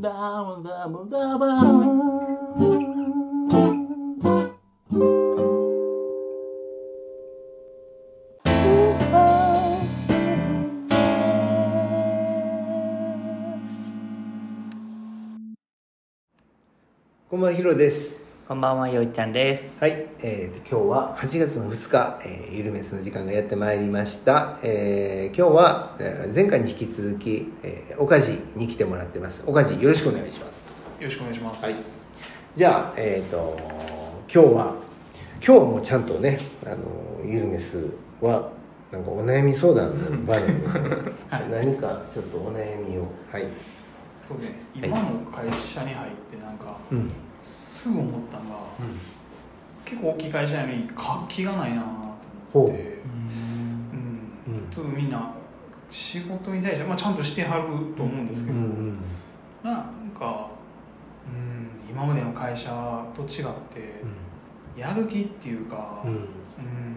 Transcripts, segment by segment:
ダブダブダブこんばんは、ヒロです。こんばんは、よいちゃんです。はい、えー、今日は8月の2日、えー、ゆるめすの時間がやってまいりました。えー、今日は、えー前回に引き続き、えー、岡地に来てもらってます。岡地、よろしくお願いします。よろしくお願いします。はい。じゃあ、えっ、と、今日は、今日はもうちゃんとね、あの、ゆるめすは、なんかお悩み相談の場なので、はい何かちょっとお悩みを、はい。そうですね。今の会社に入ってなんか、うん。すぐ思ったのが、結構大きい会社なのに活気がないなと思って、うんうんちょっとみんな仕事に対してまあちゃんとしてはると思うんですけど、うんうん。なんか、うん、今までの会社と違ってやる気っていうか、うん。うん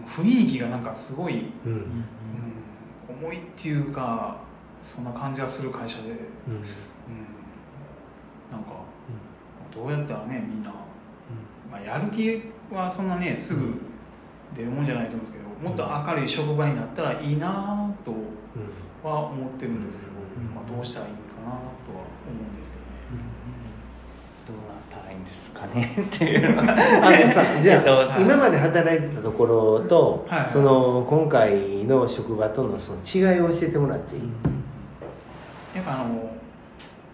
雰囲気がなんかすごい、うん。うん。うん、重いっていうかそんな感じがする会社で。うん。うん、なんか、どうやったらねみんな、まあ、やる気はそんなねすぐ出るもんじゃないと思うんですけどもっと明るい職場になったらいいなとは思ってるんですけど、うん。まあ、どうしたらいいかなとは思うんですけどね。どうなったらいいんですかね っていうのは。あのさじゃあ はい今まで働いてたところと、はいはい。その今回の職場とのその違いを教えてもらっていい、やっぱあの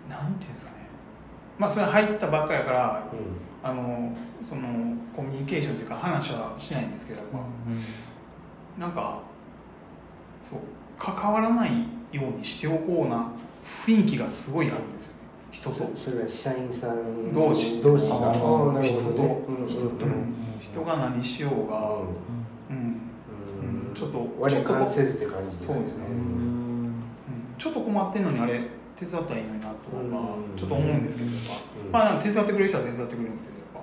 なんていうんですかねまあそれ入ったばっかやからあのそのコミュニケーションというか話はしないんですけどやっぱ、なんかそう関わらないようにしておこうな雰囲気がすごいあるんですよね。人と。そそれは社員さん。同士。同士が。人と。人と。うん。人が何しようが、うん。うん。うん。ちょっとせずって感じそうですね。ん。うん。ちょっと困ってんのにあれ手伝ったらいいのになとか、うん。ちょっと思うんですけどやっぱ、うん。まあ手伝ってくれる人は手伝ってくれるんですけどやっぱ、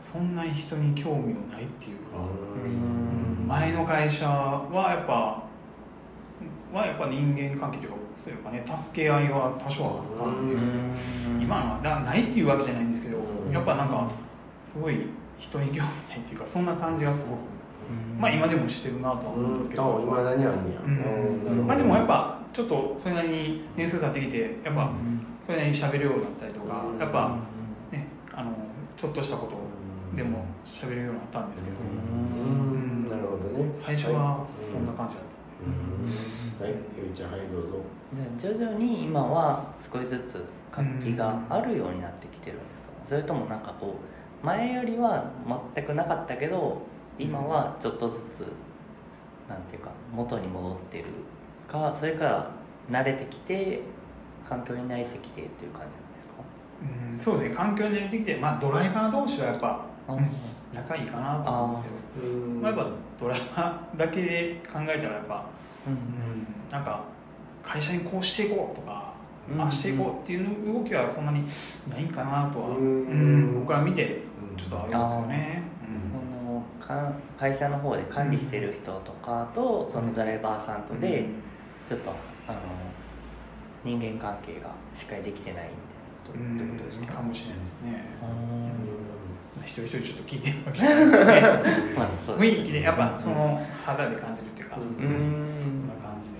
そんなに人に興味がないっていうか、うん。前の会社はやっぱはやっぱ人間関係というかそういうかね助け合いは多少あったんで、今のはだないっていうわけじゃないんですけど、うん。やっぱなんかすごい人に興味ないっていうかそんな感じがすごく、まあ今でもしてるなとは思うんですけど、あいまだにあんねや、まあでもやっぱちょっとそれなりに年数経ってきてやっぱそれなりに喋るようになったりとか、うんやっぱねあのちょっとしたことでも喋れるようになったんですけど、うんなるほどね。最初はそんな感じだったうんはい。ゆうちゃんはいどうぞ。じゃあ徐々に今は少しずつ活気があるようになってきてるんですか、それともなんかこう前よりは全くなかったけど今はちょっとずつなんていうか元に戻ってるかそれから慣れてきて環境に慣れてきてっていう感うんそうですね。環境に慣れてきて、まあ、ドライバー同士はやっぱじなん。ですか、仲いいかなと思うんですけど。うんまあ、やっぱドライバーだけで考えたらやっぱ、うん。うん、なんか会社にこうしていこうとか、うん。ああしていこうっていう動きはそんなにないんかなとは、ううんん僕から見てうん。ちょっとあるんですよね。そのか会社の方で管理してる人とかとそのドライバーさんとでちょっとあの人間関係がしっかりできてないみたいなことってことですか？かもしれないですね。うん。一人一人ちょっと聞いてるわけじゃないですね まあそう雰囲気でやっぱその肌で感じるっていうか、うん。ん。ん。な感じで。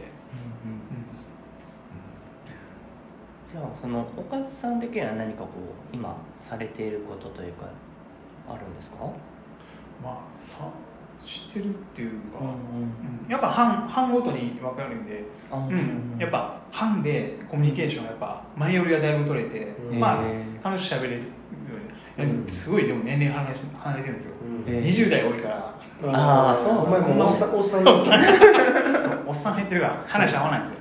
じじゃあその岡津さん。的には何かこう今されていることというかあるん。ですかまあさしてるっていうか、うんうん。やっぱ班班ごとに分かるんで、あうん。やっぱ班でコミュニケーションがやっぱ前よりはだいぶ取れて、うんまへあ楽しく喋れるように、うん。すごいでも年齢離れし離れてるんですよ、うんえー20代多いから。あーそう。お前もうおっさんおっさん。おっさん。入ってるから話合わないんですよ。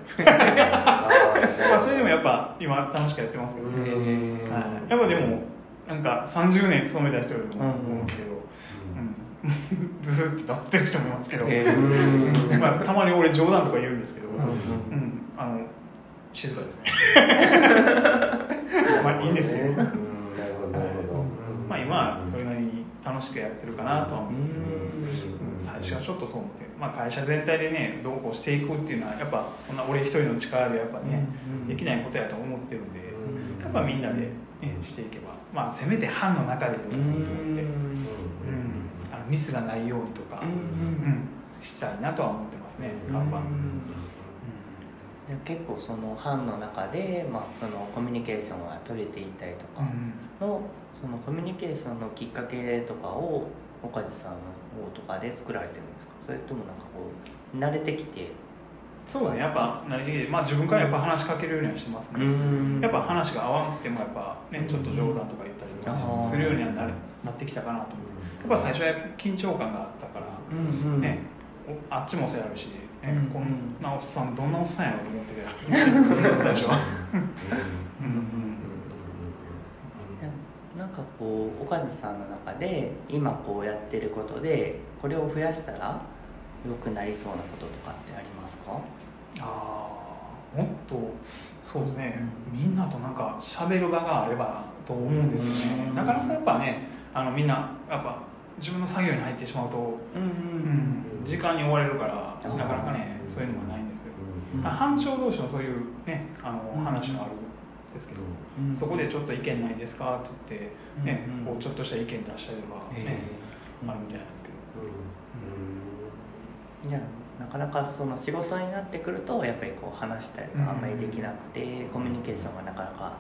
まあそれでもやっぱ今楽しくやってますけど、うんへー。はい、やっぱでもなんか30年勤めた人よりも思うんですけど、うんずーっと黙ってる人もいますけど、へー。うん。まあ、たまに俺冗談とか言うんですけど、ううん。ん。あの静かですね。まあいいんですけど、うんなるほどなるほど。まあ今はそれなりに楽しくやってるかなとは思うんですけど、最初はちょっとそう思って、まあ、会社全体でねどうこうしていくっていうのはやっぱこんな俺一人の力でやっぱね、できないことやと思ってるんで、うん。やっぱみんなで、ね、していけばまあせめて班の中でと思って、のミスがないようにとか、うんしたいなとは思ってますね看板、で結構その班の中で、まあ、そのコミュニケーションが取れていったりとかの、そのコミュニケーションのきっかけとかを岡地さんの方とかで作られてるんですか？それともなんかこう慣れてきてそうですね。やっぱ慣れてきて、まあ、自分からやっぱ話しかけるようにはしてますね、やっぱ話が合わなくてもやっぱねちょっと冗談とか言ったりとかするようにはなれなってきたかなと思ってやっぱ最初は緊張感があったから、うんうん。ねおあっちもそうやるし、ねうんこんなおっさんどんなおっさんやろうと思ってた 最初は。うん。うんなんかこう岡地さんの中で今こうやってることでこれを増やしたら良くなりそうなこととかってありますか？ああもっとそうですね、みんなとなんか喋る場があればと思うんですよね、うんなかなかやっぱねあのみんなやっぱ自分の作業に入ってしまうと、うんうん時間に追われるからなかなかねそういうのがないんですよ、うんまあ班長同士のそういうねあのうん話もあるんですけど、うんそこでちょっと意見ないですかって言って、ねうんうん。こうちょっとした意見出したりとか、ねえーあるみたいなんですけど、じゃあなかなかその仕事になってくるとやっぱりこう話したりがあんまりできなくて、コミュニケーションがなかなか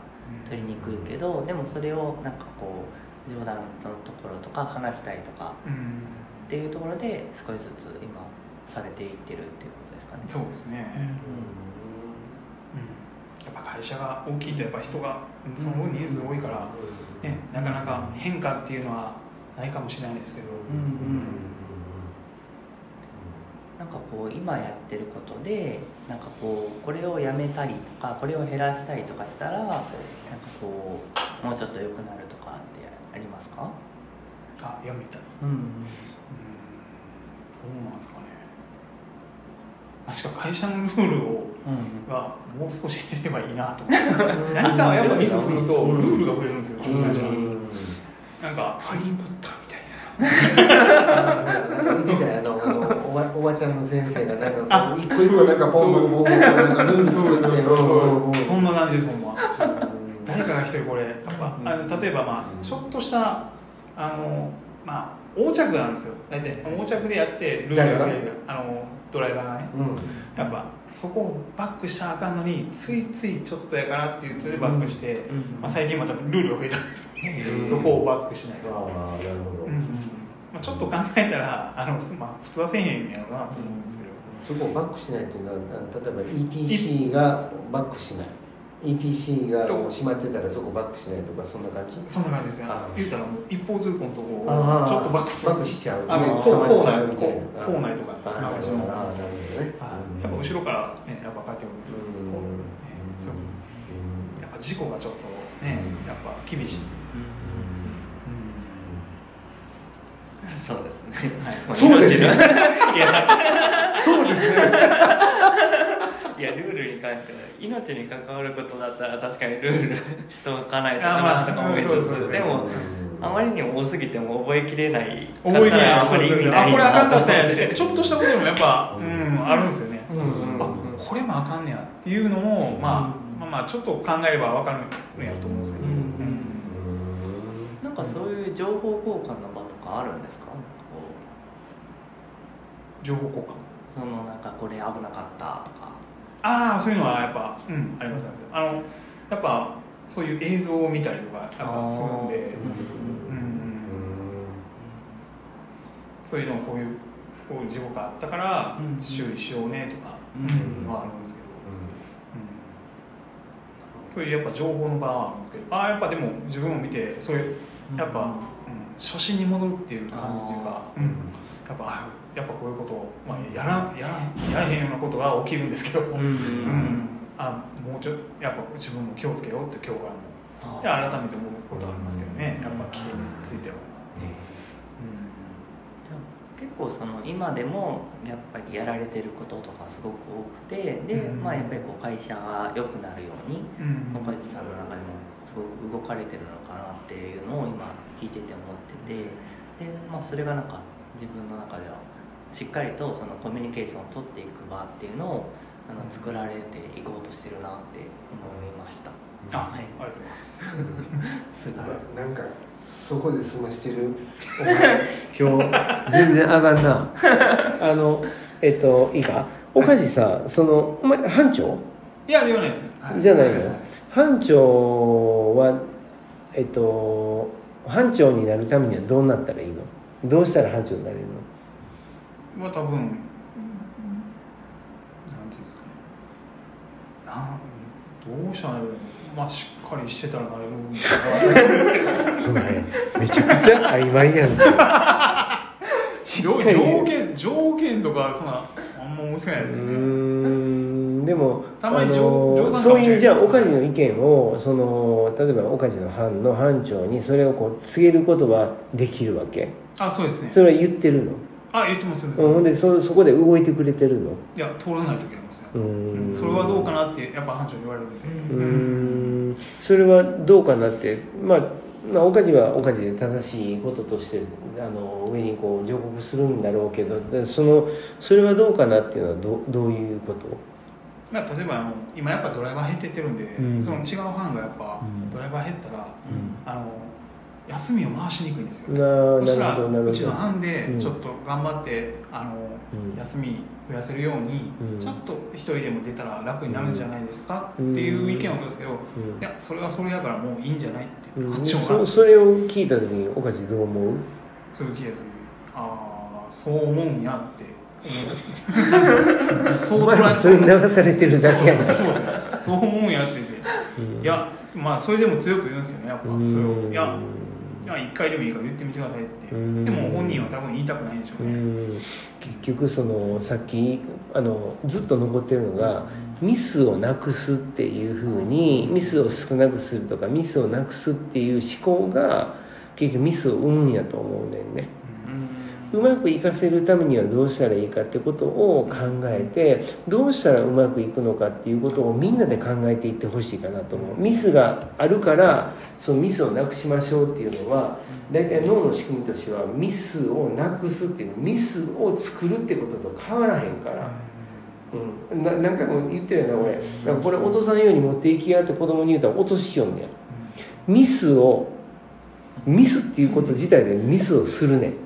取りにくいけど、でもそれをなんかこう冗談のところとか話したりとかうん。っていうところで少しずつ今されていってるっていうことですかね。そうですね、うん、やっぱ会社が大きいとやっぱ人がその分人数多いから、ね、なかなか変化っていうのはないかもしれないですけど、なんかこう今やってることでなんかこうこれをやめたりとかこれを減らしたりとかしたらなんかこうもうちょっと良くなるとかってありますか？あやめたり、うんうん、どうなんですかね。確か会社のルールをうんがもう少し減ればいいなと思って。何かやっぱミスするとルールが増えるんですよ自分たちはなんかハリー・ポッターみたいな。なんか見てたよあのあのおばおばちゃんの先生がなんかこあう一個一個なんかポンポンポンポンなんかルール作ってそうそううんそんな感じですほんま。うん。誰かが一人これ。やっぱあの例えばまあちょっとしたあのまあ横着なんですよ。大体横着でやってルールが？誰あのドライバーがね。うん。やっぱそこをバックしたらあかんのについついちょっとやからっていうとでバックして、うん。まあ、最近またルールが増えたんですよ、うん。そこをバックしないと、ああなるほど。うんまあ、ちょっと考えたらあの、まあ、普通はせえへんやろうなと思うんですけど、そこをバックしないっていうのはあ例えば ETC がバックしない。ETC が閉まってたらそこバックしないとかそんな感じ？そんな感じですねあ言うたら一方通行のとこをちああょっとバックしちゃう。バックしちゃうあのねこう捕まっちゃ構内うみたいな。こう構内とかああなるほどね。はい。やっぱ後ろからねやっぱ帰ってくるとうん。こうねそうやっぱ事故がちょっとねうん。やっぱ厳しい、そうですね。はい。そうですね。いや。そうですね。いやルールに関しては命に関わることだったら確かにルールしとかないとなとか思いつつ、でもあまりにも多すぎても覚えきれない覚えきれない。らあんまり意味ない。あこれあかんかったんやって。と ちょっとしたことでもやっぱ、うん、あるんですよね、うんあこれもあかんねやっていうのも、まあ、まあまあちょっと考えれば分かるんやと思うんですけど、うん。うん。なんかそういう情報交換の場とかあるんですか？こ情報交換。うそのなんかこれ危なかったとか。ああそういうのはやっぱ、うん、ありますありますあのやっぱそういう映像を見たりとかやっぱするんで、うんうんそういうのをこういうこういう事故があったからうん注意しようねとかうんはあるんですけど、うんそういうやっぱ情報の場はあるんですけど。ああやっぱでも自分を見てそういうやっぱ、うん初心に戻るっていう感じというか、うん。やっぱあやっぱこういうことを、まあ、やらやらやらへんようなことが起きるんですけど、うん。うん。あもうちょっとやっぱ自分も気をつけようって今日からもで改めて思うことはありますけどねやっぱ危険については。じゃあ結構その今でもやっぱりやられてることとかすごく多くてで、うん。まあ、やっぱりこう会社が良くなるようにうん。岡地さんの中でもすごく動かれてるのかなっていうのを今聞いてて思っててで、まあ、それがなんか自分の中ではしっかりとそのコミュニケーションを取っていく場っていうのをあの作られていこうとしてるなって思いました。あ、はい。ありがとうございます。すごい。なんかそこで済ましてる今日全然あがんな。あのえっといいか？岡地さそのお前班長？いや、ではないです。はじゃないのは班長はえっと班長になるためにはどうなったらいいの？どうしたら班長になれるの？は多分、なんていうんですかね。なん、どうしたらまあ、しっかりしてたらなれるんだな。めちゃくちゃ曖昧やん 条件、条件とか、そんな、あんま思いつかないですうけどね。でもたまにそういうじゃあ岡地の意見をその例えば岡地の班の班長にそれをこう告げることはできるわけ？あ、そうですね。それは言ってるの？あ、言ってます。うんほんでそそこで動いてくれてるの？いや、通らない時ありますね。うーんそれはどうかなって、やっぱ班長に言われるんで。うーんそれはどうかなってまあまあ、岡地は岡地で正しいこととしてあの上にこう上告するんだろうけどでそのそれはどうかなっていうのはどどういうこと？まあ、例えばあの今やっぱドライバー減ってってるんで、うん。その違う班がやっぱうん。ドライバー減ったら、うあの休みを回しにくいんですよ。なそしたらうちの班でうん。ちょっと頑張って、あのうん。休み増やせるように、うん。ちょっと一人でも出たら楽になるんじゃないですか、うん。っていう意見を取るんですけど、うん。いやそれはそれやからもういいんじゃないってうん。班長が、そ それを聞いた時に岡地どう思う？そういう気がするああそう思うんやってそうそれに流されてるだけやなそうそう思うんやってて。うん。いやまあそれでも強く言うんですけどねやっぱ。うん。それをいやいや一回でもいいから言ってみてくださいって。うん。でも本人は多分言いたくないんでしょうね。うん。結局そのさっきあのずっと残ってるのがミスをなくすっていうふうにミスを少なくするとかミスをなくすっていう思考が結局ミスを生むんやと思うねんねうまくいかせるためにはどうしたらいいかってことを考えてどうしたらうまくいくのかっていうことをみんなで考えていってほしいかなと思う。ミスがあるからそのミスをなくしましょうっていうのは大体脳の仕組みとしてはミスをなくすっていうミスを作るってことと変わらへんから。うん、な何回も言ってるよな俺。なんかこれ落とさんように持っていきやって子供に言うたら落としよんねん。ミスをミスっていうこと自体でミスをするねん。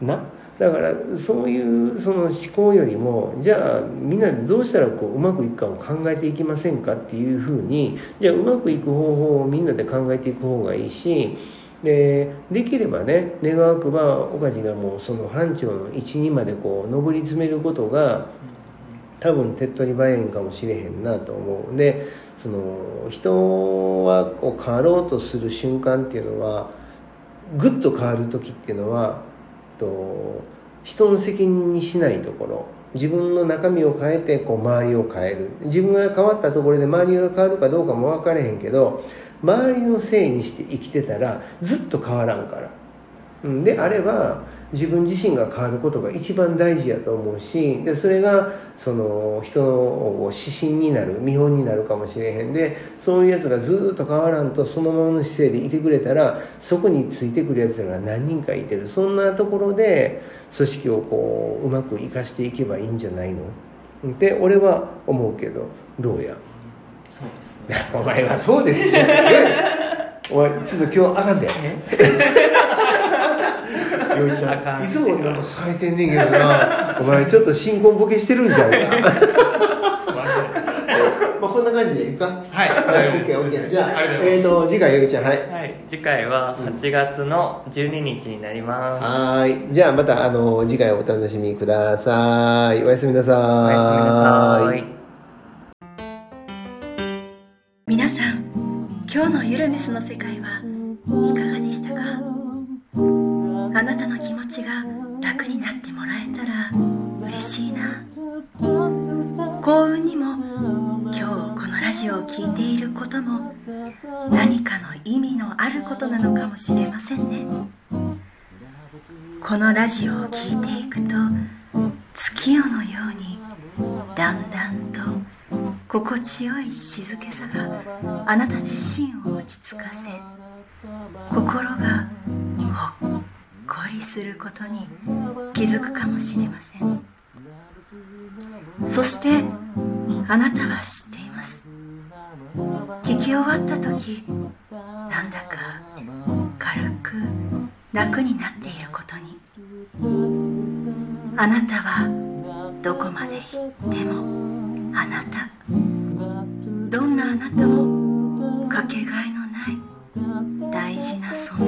な。だからそういうその思考よりもじゃあみんなでどうしたらこううまくいくかを考えていきませんかっていうふうにじゃあうまくいく方法をみんなで考えていく方がいいしでできればね願わくば岡地がもうその班長の一二までこう上り詰めることが多分手っ取り早いんかもしれへんなと思う。でその人はこう変わろうとする瞬間っていうのはぐっと変わる時っていうのはと人の責任にしないところ。自分の中身を変えてこう周りを変える。自分が変わったところで周りが変わるかどうかも分からへんけど周りのせいにして生きてたらずっと変わらんから。うん。であれば自分自身が変わることが一番大事やと思うしでそれがその人の指針になる見本になるかもしれへんでそういうやつがずっと変わらんとそのままの姿勢でいてくれたらそこについてくるやつらが何人かいてる。そんなところで組織をこううまく生かしていけばいいんじゃないの？って俺は思うけど。どうや？そうですね。お前はそうですね。お前ちょっと今日あかんでよいちゃん。いつもなんか冴えてんねんけどな。お前ちょっと新婚ボケしてるんじゃん まあこんなな感じでいくか？はいはい大丈夫です。OKOK じゃあえっと次回ゆうちゃんはい。はい次回は8月の12日になります、はーい。じゃあまたあの次回お楽しみください。おやすみなさおやすみなさい。皆さん今日のゆるメスの世界はいかがあなたの気持ちが楽になってもらえたら嬉しいな。幸運にも今日このラジオを聴いていることも何かの意味のあることなのかもしれませんね。このラジオを聴いていくと月夜のようにだんだんと心地よい静けさがあなた自身を落ち着かせ心がこりすることに気づくかもしれません。そしてあなたは知っています。聞き終わった時なんだか軽く楽になっていることに。あなたはどこまで行ってもあなた。どんなあなたもかけがえのない大事な存在。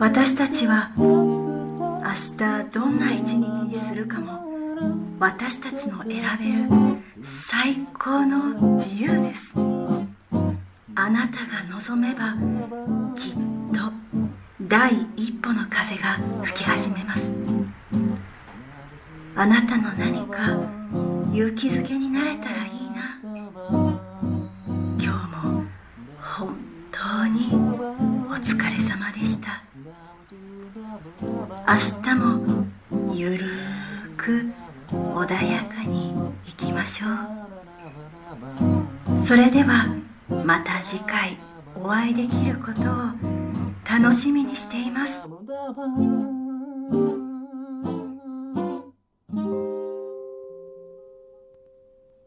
私たちは明日どんな一日にするかも私たちの選べる最高の自由です。あなたが望めばきっと第一歩の風が吹き始めます。あなたの何か勇気づけになれたらいい。